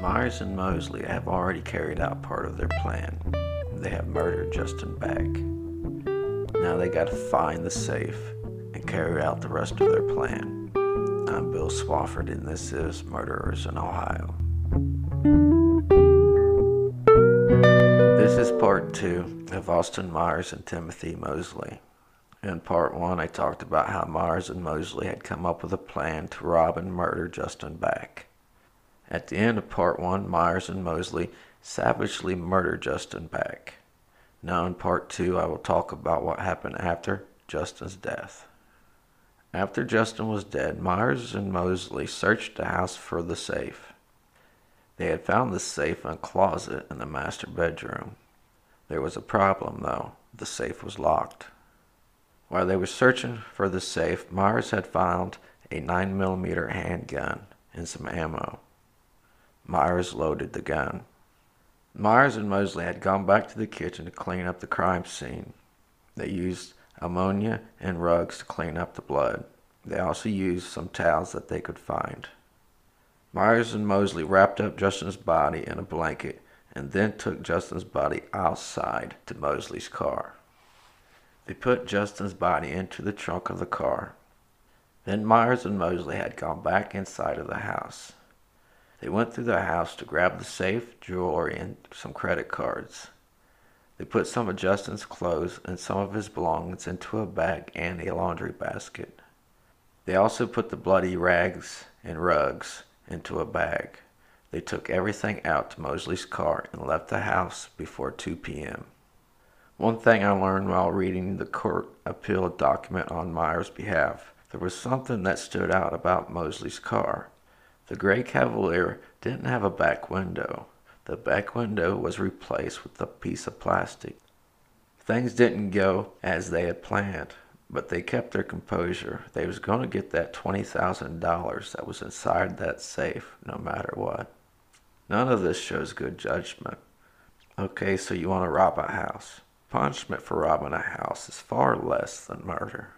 Myers and Mosley have already carried out part of their plan. They have murdered Justin Back. Now they gotta find the safe and carry out the rest of their plan. I'm Bill Swafford, and this is Murderers in Ohio. This is part two of Austin Myers and Timothy Mosley. In part one, I talked about how Myers and Mosley had come up with a plan to rob and murder Justin Back. At the end of part one, Myers and Mosley savagely murder Justin Back. Now, in part two, I will talk about what happened after Justin's death. After Justin was dead, Myers and Mosley searched the house for the safe. They had found the safe in a closet in the master bedroom. There was a problem, though. The safe was locked. While they were searching for the safe, Myers had found a 9mm handgun and some ammo. Myers loaded the gun. Myers and Mosley had gone back to the kitchen to clean up the crime scene. They used ammonia and rugs to clean up the blood. They also used some towels that they could find. Myers and Mosley wrapped up Justin's body in a blanket and then took Justin's body outside to Mosley's car. They put Justin's body into the trunk of the car. Then Myers and Mosley had gone back inside of the house. They went through the house to grab the safe, jewelry, and some credit cards. They put some of Justin's clothes and some of his belongings into a bag and a laundry basket. They also put the bloody rags and rugs into a bag. They took everything out to Mosley's car and left the house before 2 p.m. One thing I learned while reading the court appeal document on Myers' behalf, there was something that stood out about Mosley's car. The gray Cavalier didn't have a back window. The back window was replaced with a piece of plastic. Things didn't go as they had planned, but they kept their composure. They was going to get that $20,000 that was inside that safe no matter what. None of this shows good judgment. Okay, so you want to rob a house. Punishment for robbing a house is far less than murder.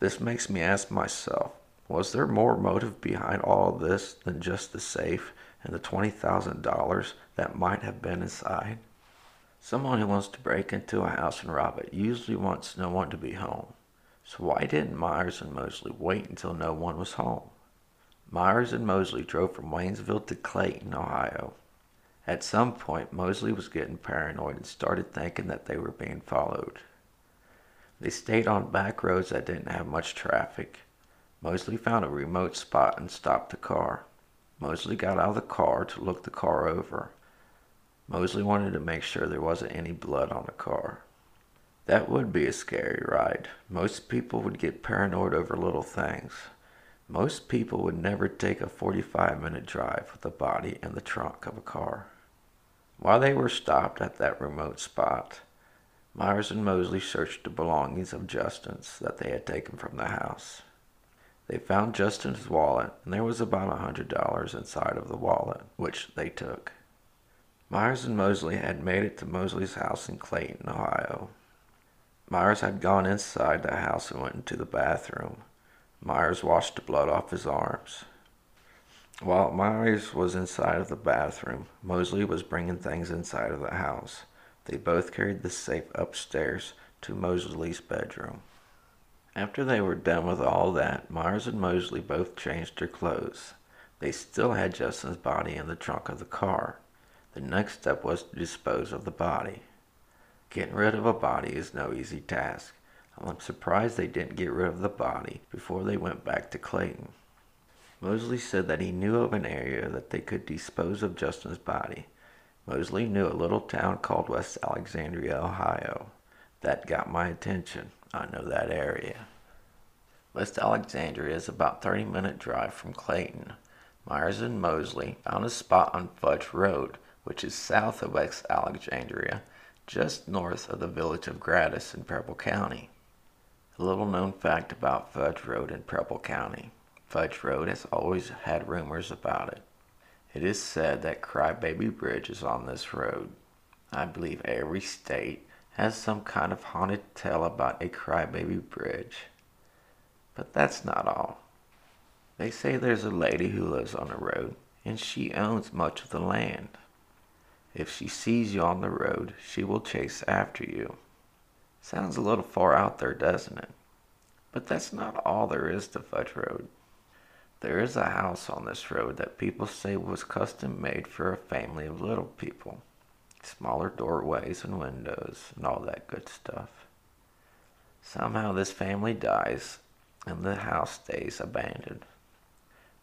This makes me ask myself, was there more motive behind all this than just the safe and the $20,000 that might have been inside? Someone who wants to break into a house and rob it usually wants no one to be home. So why didn't Myers and Mosley wait until no one was home? Myers and Mosley drove from Waynesville to Clayton, Ohio. At some point, Mosley was getting paranoid and started thinking that they were being followed. They stayed on back roads that didn't have much traffic. Mosley found a remote spot and stopped the car. Mosley got out of the car to look the car over. Mosley wanted to make sure there wasn't any blood on the car. That would be a scary ride. Most people would get paranoid over little things. Most people would never take a 45 minute drive with a body in the trunk of a car. While they were stopped at that remote spot, Myers and Mosley searched the belongings of Justin's that they had taken from the house. They found Justin's wallet, and there was about a hundred dollars inside of the wallet, which they took. Myers and Mosley had made it to Mosley's house in Clayton, Ohio. Myers had gone inside the house and went into the bathroom. Myers washed the blood off his arms. While Myers was inside of the bathroom, Mosley was bringing things inside of the house. They both carried the safe upstairs to Mosley's bedroom. After they were done with all that, Myers and Mosley both changed their clothes. They still had Justin's body in the trunk of the car. The next step was to dispose of the body. Getting rid of a body is no easy task. I'm surprised they didn't get rid of the body before they went back to Clayton. Mosley said that he knew of an area that they could dispose of Justin's body. Mosley knew a little town called West Alexandria, Ohio. That got my attention. I know that area. West Alexandria is about 30 minute drive from Clayton. Myers and Mosley found a spot on Fudge Road, which is south of West Alexandria, just north of the village of Gratis in Preble County. A little known fact about Fudge Road in Preble County. Fudge Road has always had rumors about it. It is said that Crybaby Bridge is on this road. I believe every state has some kind of haunted tale about a crybaby bridge. But that's not all. They say there's a lady who lives on the road, and she owns much of the land. If she sees you on the road, she will chase after you. Sounds a little far out there, doesn't it? But that's not all there is to Fudge Road. There is a house on this road that people say was custom made for a family of little people. Smaller doorways and windows and all that good stuff. Somehow this family dies and the house stays abandoned.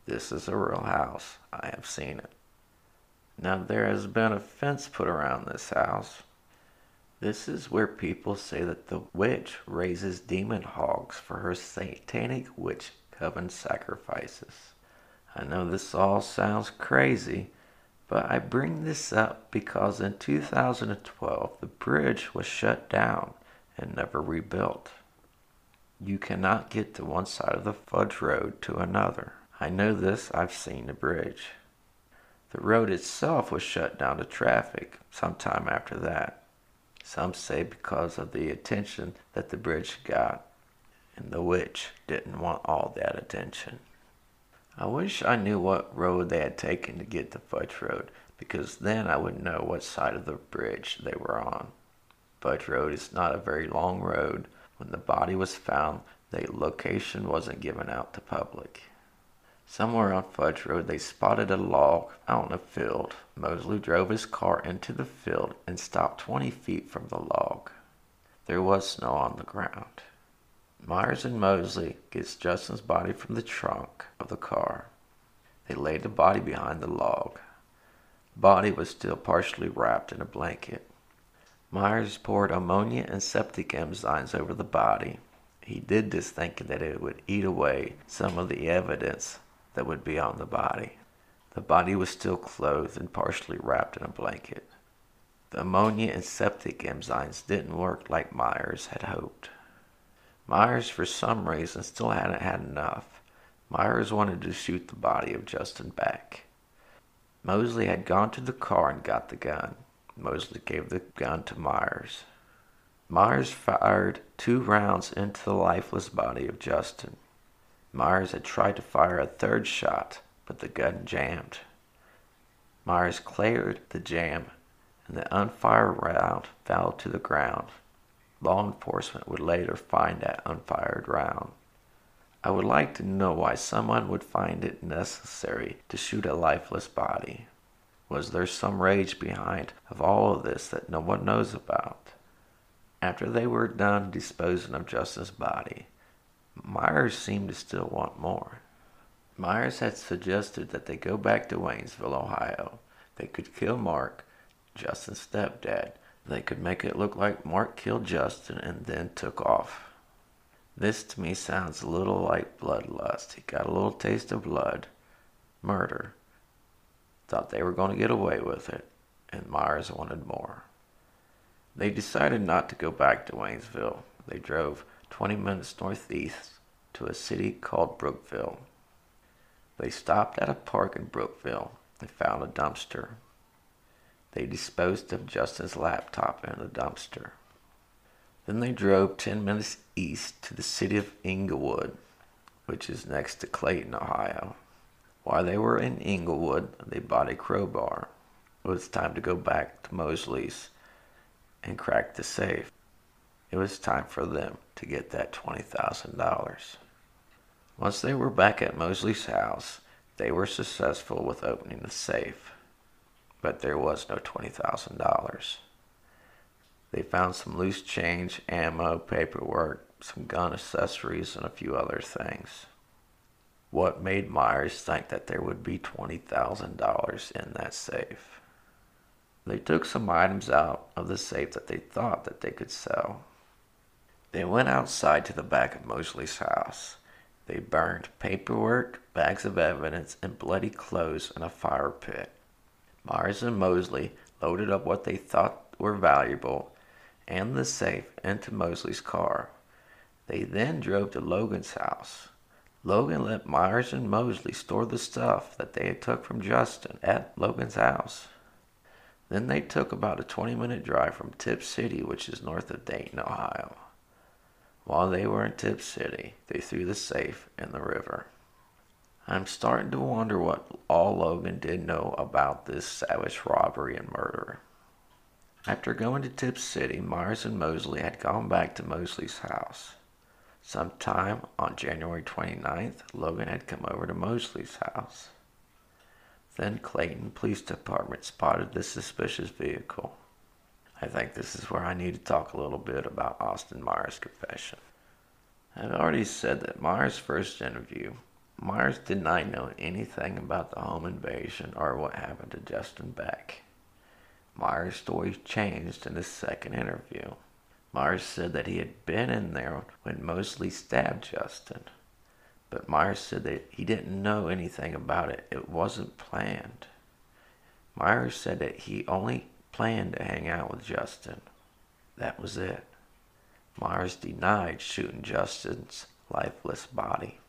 This is a real house. I have seen it. Now there has been a fence put around this house. This is where people say that the witch raises demon hogs for her satanic witch coven sacrifices. I know this all sounds crazy, but I bring this up because in 2012 the bridge was shut down and never rebuilt. You cannot get to one side of the Fudge Road to another. I know this, I've seen the bridge. The road itself was shut down to traffic sometime after that. Some say because of the attention that the bridge got, and the witch didn't want all that attention. I wish I knew what road they had taken to get to Fudge Road, because then I would know what side of the bridge they were on. Fudge Road is not a very long road. When the body was found, the location wasn't given out to public. Somewhere on Fudge Road they spotted a log out in a field. Mosley drove his car into the field and stopped 20 feet from the log. There was snow on the ground. Myers and Mosley gets Justin's body from the trunk of the car. They laid the body behind the log. The body was still partially wrapped in a blanket. Myers poured ammonia and septic enzymes over the body. He did this thinking that it would eat away some of the evidence that would be on the body. The body was still clothed and partially wrapped in a blanket. The ammonia and septic enzymes didn't work like Myers had hoped. Myers, for some reason, still hadn't had enough. Myers wanted to shoot the body of Justin Back. Mosley had gone to the car and got the gun. Mosley gave the gun to Myers. Myers fired two rounds into the lifeless body of Justin. Myers had tried to fire a third shot, but the gun jammed. Myers cleared the jam, and the unfired round fell to the ground. Law enforcement would later find that unfired round. I would like to know why someone would find it necessary to shoot a lifeless body. Was there some rage behind of all of this that no one knows about? After they were done disposing of Justin's body, Myers seemed to still want more. Myers had suggested that they go back to Waynesville, Ohio. They could kill Mark, Justin's stepdad. They could make it look like Mark killed Justin and then took off. This to me sounds a little like bloodlust. He got a little taste of blood, murder. Thought they were going to get away with it, and Myers wanted more. They decided not to go back to Waynesville. They drove 20 minutes northeast to a city called Brookville. They stopped at a park in Brookville and found a dumpster. They disposed of Justin's laptop in the dumpster. Then they drove 10 minutes east to the city of Englewood, which is next to Clayton, Ohio. While they were in Englewood, they bought a crowbar. It was time to go back to Mosley's and crack the safe. It was time for them to get that $20,000. Once they were back at Mosley's house, they were successful with opening the safe, but there was no $20,000. They found some loose change, ammo, paperwork, some gun accessories, and a few other things. What made Myers think that there would be $20,000 in that safe? They took some items out of the safe that they thought that they could sell. They went outside to the back of Mosley's house. They burned paperwork, bags of evidence, and bloody clothes in a fire pit. Myers and Mosley loaded up what they thought were valuable and the safe into Mosley's car. They then drove to Logan's house. Logan let Myers and Mosley store the stuff that they had took from Justin at Logan's house. Then they took about a 20 minute drive from Tipp City, which is north of Dayton, Ohio. While they were in Tipp City, they threw the safe in the river. I'm starting to wonder what all Logan did know about this savage robbery and murder. After going to Tipp City, Myers and Mosley had gone back to Mosley's house. Sometime on January 29th, Logan had come over to Mosley's house. Then Clayton Police Department spotted the suspicious vehicle. I think this is where I need to talk a little bit about Austin Myers' confession. I've already said that Myers' first interview Myers did not know anything about the home invasion or what happened to Justin Back. Myers' story changed in his second interview. Myers said that he had been in there when Mosley stabbed Justin. But Myers said that he didn't know anything about it. It wasn't planned. Myers said that he only planned to hang out with Justin. That was it. Myers denied shooting Justin's lifeless body.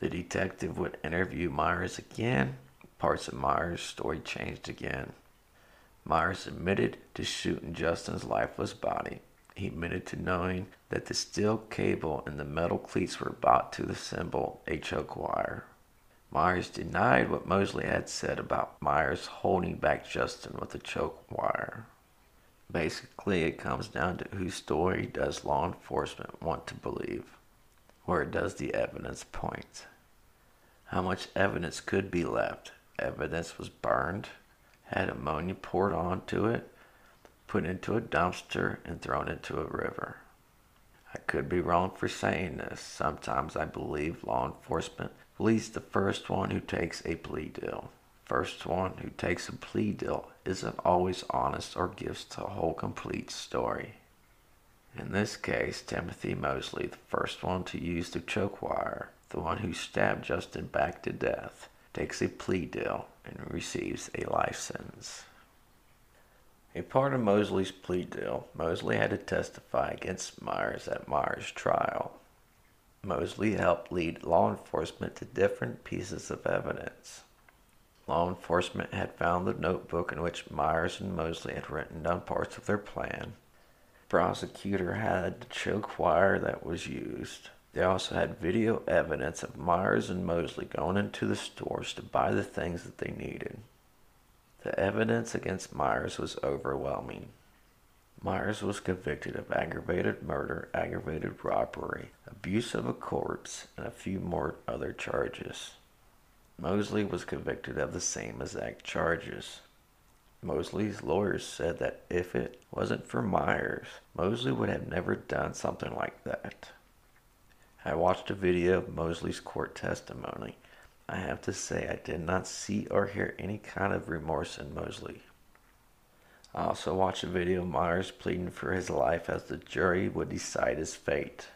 The detective would interview Myers again. Parts of Myers' story changed again. Myers admitted to shooting Justin's lifeless body. He admitted to knowing that the steel cable and the metal cleats were bought to the symbol a choke wire. Myers denied what Mosley had said about Myers holding back Justin with a choke wire. Basically, it comes down to whose story does law enforcement want to believe? Where does the evidence point? How much evidence could be left? Evidence was burned, had ammonia poured onto it, put into a dumpster, and thrown into a river. I could be wrong for saying this. Sometimes I believe law enforcement believes the first one who takes a plea deal. First one who takes a plea deal isn't always honest or gives the whole complete story. In this case, Timothy Mosley, the first one to use the choke wire, the one who stabbed Justin Back to death, takes a plea deal and receives a life sentence. A part of Mosley's plea deal, Mosley had to testify against Myers at Myers' trial. Mosley helped lead law enforcement to different pieces of evidence. Law enforcement had found the notebook in which Myers and Mosley had written down parts of their plan. Prosecutor had the choke wire that was used. They also had video evidence of Myers and Mosley going into the stores to buy the things that they needed. The evidence against Myers was overwhelming. Myers was convicted of aggravated murder, aggravated robbery, abuse of a corpse, and a few more other charges. Mosley was convicted of the same exact charges. Mosley's lawyers said that if it wasn't for Myers, Mosley would have never done something like that. I watched a video of Mosley's court testimony. I have to say, I did not see or hear any kind of remorse in Mosley. I also watched a video of Myers pleading for his life as the jury would decide his fate.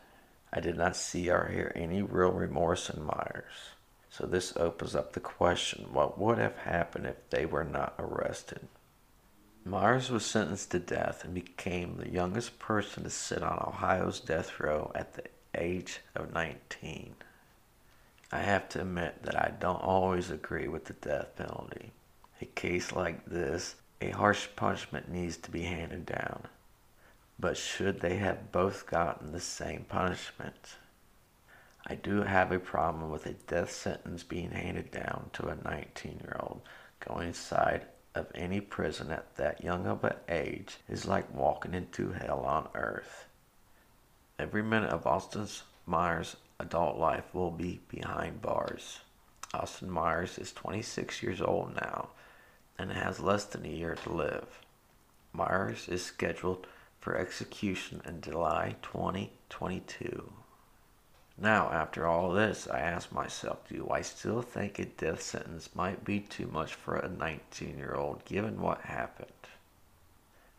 I did not see or hear any real remorse in Myers. So this opens up the question what would have happened if they were not arrested? Myers was sentenced to death and became the youngest person to sit on Ohio's death row at the age of 19. I have to admit that I don't always agree with the death penalty. A case like this, a harsh punishment needs to be handed down. But should they have both gotten the same punishment? I do have a problem with a death sentence being handed down to a 19 year old. Going inside of any prison at that young of an age is like walking into hell on earth. Every minute of Austin Myers' adult life will be behind bars. Austin Myers is 26 years old now and has less than a year to live. Myers is scheduled for execution in July 2022. Now, after all this, I ask myself, do I still think a death sentence might be too much for a 19 year old given what happened?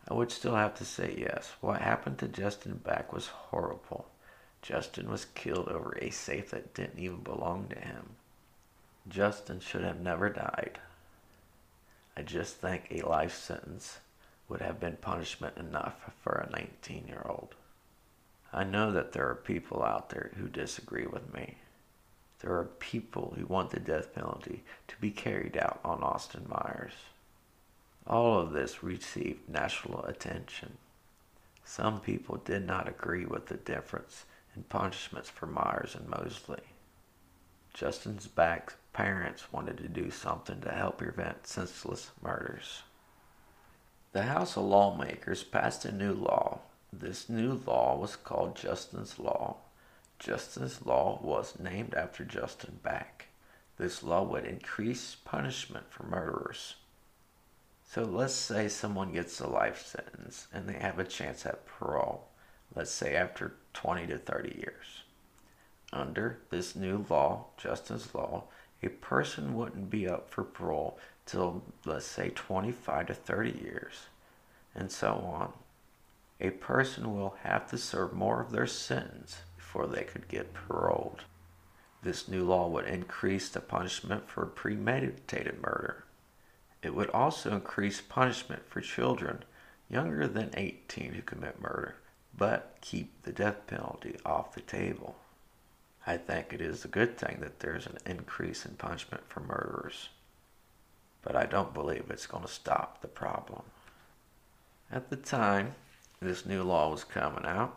I would still have to say yes. What happened to Justin Back was horrible. Justin was killed over a safe that didn't even belong to him. Justin should have never died. I just think a life sentence would have been punishment enough for a 19 year old. I know that there are people out there who disagree with me. There are people who want the death penalty to be carried out on Austin Myers. All of this received national attention. Some people did not agree with the difference in punishments for Myers and Mosley. Justin's back parents wanted to do something to help prevent senseless murders. The House of Lawmakers passed a new law. This new law was called Justin's Law. Justin's Law was named after Justin Back. This law would increase punishment for murderers. So let's say someone gets a life sentence and they have a chance at parole, let's say after 20 to 30 years. Under this new law, Justin's Law, a person wouldn't be up for parole till, let's say, 25 to 30 years, and so on. A person will have to serve more of their sentence before they could get paroled. This new law would increase the punishment for premeditated murder. It would also increase punishment for children younger than 18 who commit murder, but keep the death penalty off the table. I think it is a good thing that there's an increase in punishment for murderers, but I don't believe it's going to stop the problem. At the time this new law was coming out,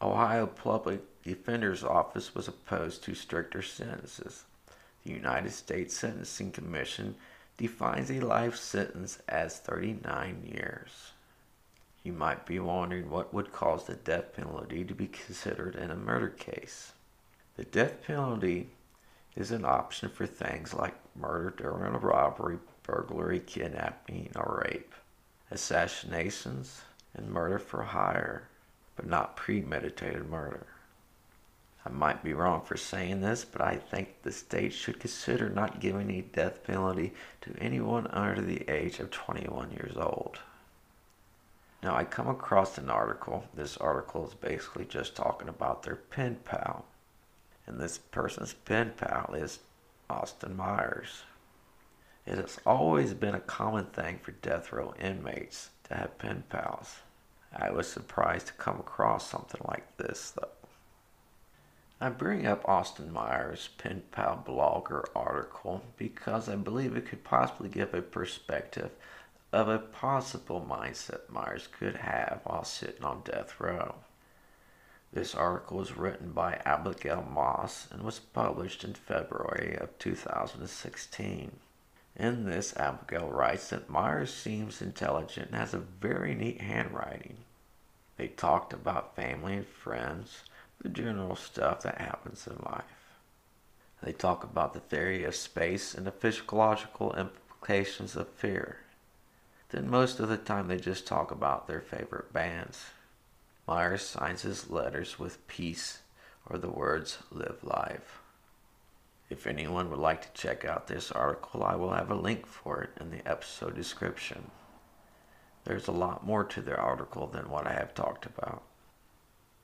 Ohio Public Defender's Office was opposed to stricter sentences. The United States Sentencing Commission defines a life sentence as 39 years. You might be wondering what would cause the death penalty to be considered in a murder case. The death penalty is an option for things like murder during a robbery, burglary, kidnapping, or rape, assassinations, and murder for hire, but not premeditated murder. I might be wrong for saying this, but I think the state should consider not giving a death penalty to anyone under the age of 21 years old. Now, I come across an article. This article is basically just talking about their pen pal and this person's pen pal is Austin Myers. It has always been a common thing for death row inmates to have pen pals. I was surprised to come across something like this, though. I bring up Austin Myers' pen pal blogger article because I believe it could possibly give a perspective of a possible mindset Myers could have while sitting on death row. This article was written by Abigail Moss and was published in February of 2016. In this, Abigail writes that Myers seems intelligent and has a very neat handwriting. They talked about family and friends, the general stuff that happens in life. They talk about the theory of space and the physiological implications of fear. Then most of the time they just talk about their favorite bands. Myers signs his letters with peace or the words live life. If anyone would like to check out this article, I will have a link for it in the episode description. There's a lot more to the article than what I have talked about.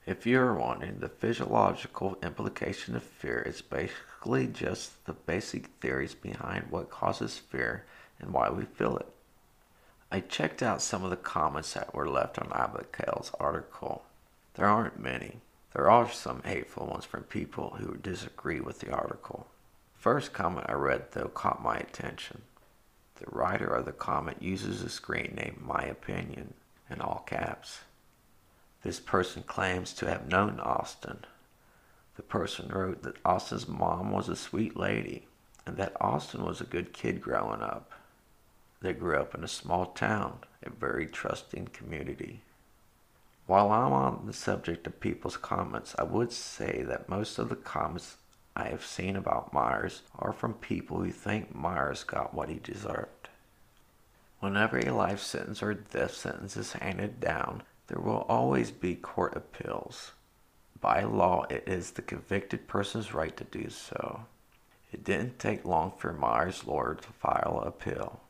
If you're wondering, the physiological implication of fear is basically just the basic theories behind what causes fear and why we feel it. I checked out some of the comments that were left on Abigail's article. There aren't many. There are some hateful ones from people who disagree with the article. First comment I read, though, caught my attention. The writer of the comment uses a screen name My Opinion in all caps. This person claims to have known Austin. The person wrote that Austin's mom was a sweet lady and that Austin was a good kid growing up. They grew up in a small town, a very trusting community. While I'm on the subject of people's comments, I would say that most of the comments I have seen about Myers are from people who think Myers got what he deserved. Whenever a life sentence or death sentence is handed down, there will always be court appeals. By law, it is the convicted person's right to do so. It didn't take long for Myers' lawyer to file an appeal.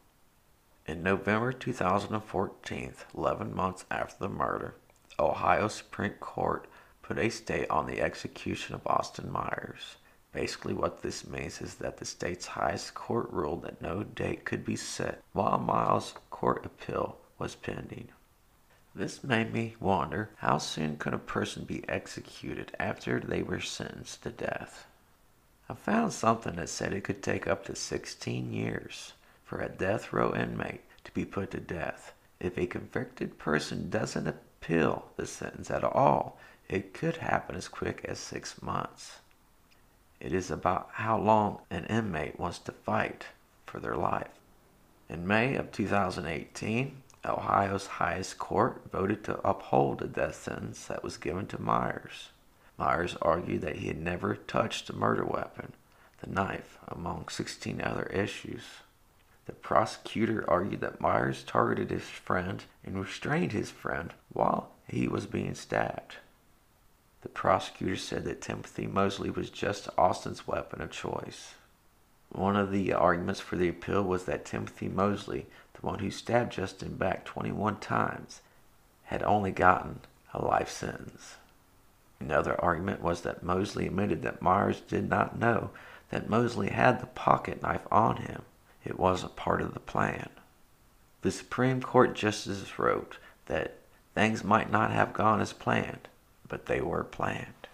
In November 2014, 11 months after the murder, Ohio Supreme Court put a stay on the execution of Austin Myers. Basically, what this means is that the state's highest court ruled that no date could be set while Myers' court appeal was pending. This made me wonder how soon could a person be executed after they were sentenced to death? I found something that said it could take up to 16 years for a death row inmate to be put to death. If a convicted person doesn't appeal the sentence at all, it could happen as quick as six months. It is about how long an inmate wants to fight for their life. In May of 2018, Ohio's highest court voted to uphold the death sentence that was given to Myers. Myers argued that he had never touched the murder weapon, the knife, among 16 other issues. The prosecutor argued that Myers targeted his friend and restrained his friend while he was being stabbed. The prosecutor said that Timothy Mosley was just Austin's weapon of choice. One of the arguments for the appeal was that Timothy Mosley, the one who stabbed Justin Back 21 times, had only gotten a life sentence. Another argument was that Mosley admitted that Myers did not know that Mosley had the pocket knife on him. It wasn't part of the plan. The Supreme Court justices wrote that things might not have gone as planned, but they were planned.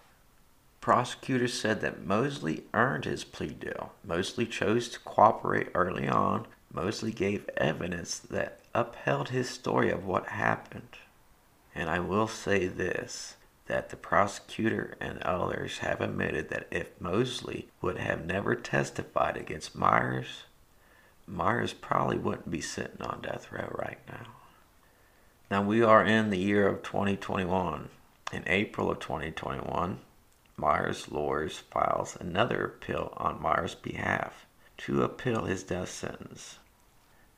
Prosecutors said that Mosley earned his plea deal. Mosley chose to cooperate early on. Mosley gave evidence that upheld his story of what happened. And I will say this that the prosecutor and others have admitted that if Mosley would have never testified against Myers, Myers probably wouldn't be sitting on death row right now. Now we are in the year of 2021. In April of 2021, Myers' lawyers files another appeal on Myers' behalf to appeal his death sentence.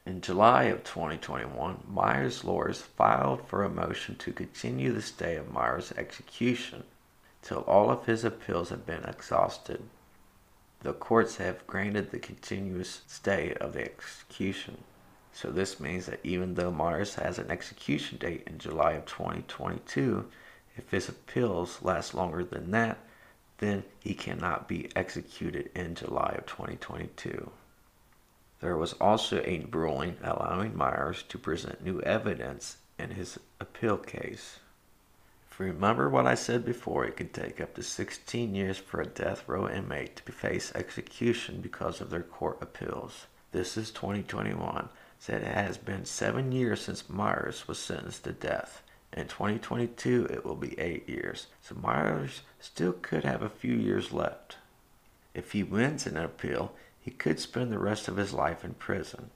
In July of 2021, Myers' lawyers filed for a motion to continue the stay of Myers' execution till all of his appeals have been exhausted. The courts have granted the continuous stay of the execution. So this means that even though Myers has an execution date in July of 2022, if his appeals last longer than that, then he cannot be executed in July of 2022. There was also a ruling allowing Myers to present new evidence in his appeal case. If you remember what I said before, it could take up to 16 years for a death row inmate to face execution because of their court appeals. This is 2021, so it has been seven years since Myers was sentenced to death. In 2022, it will be eight years, so Myers still could have a few years left. If he wins an appeal, he could spend the rest of his life in prison.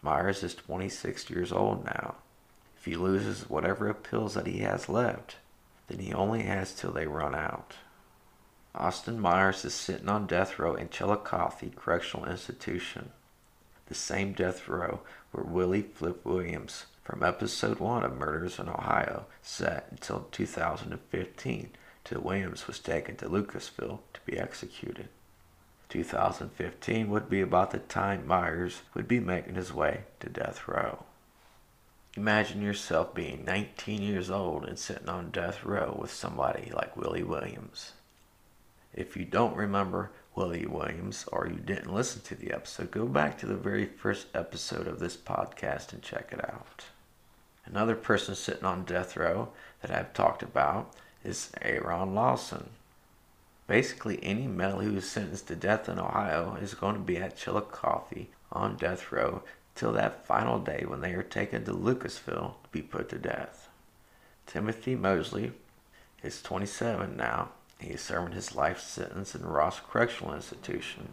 Myers is 26 years old now. If he loses whatever appeals that he has left, then he only has till they run out. Austin Myers is sitting on death row in Chillicothe Correctional Institution, the same death row where Willie Flip Williams from episode 1 of Murders in Ohio set until 2015 till Williams was taken to Lucasville to be executed. 2015 would be about the time Myers would be making his way to death row. Imagine yourself being 19 years old and sitting on death row with somebody like Willie Williams. If you don't remember Willie Williams or you didn't listen to the episode, go back to the very first episode of this podcast and check it out. Another person sitting on death row that I've talked about is Aaron Lawson. Basically, any male who is sentenced to death in Ohio is going to be at Chillicothe on death row till that final day when they are taken to Lucasville to be put to death. Timothy Mosley is 27 now. He is serving his life sentence in Ross Correctional Institution.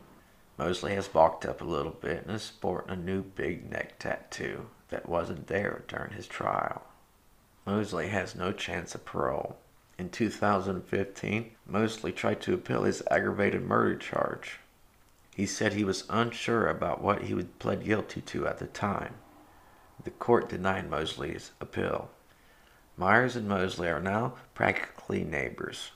Mosley has bulked up a little bit and is sporting a new big neck tattoo that wasn't there during his trial. Mosley has no chance of parole. In 2015, Mosley tried to appeal his aggravated murder charge. He said he was unsure about what he would plead guilty to at the time. The court denied Mosley's appeal. Myers and Mosley are now practically neighbors.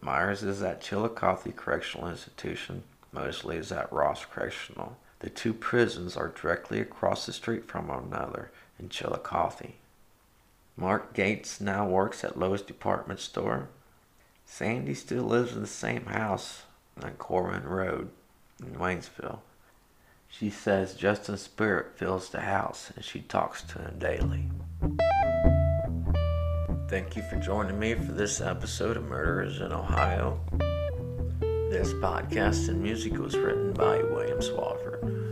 Myers is at Chillicothe Correctional Institution. Mosley is at Ross Correctional. The two prisons are directly across the street from one another in Chillicothe. Mark Gates now works at Lowe's department store. Sandy still lives in the same house on Corwin Road in Waynesville. She says Justin's spirit fills the house and she talks to him daily. Thank you for joining me for this episode of Murderers in Ohio. This podcast and music was written by William Swafford.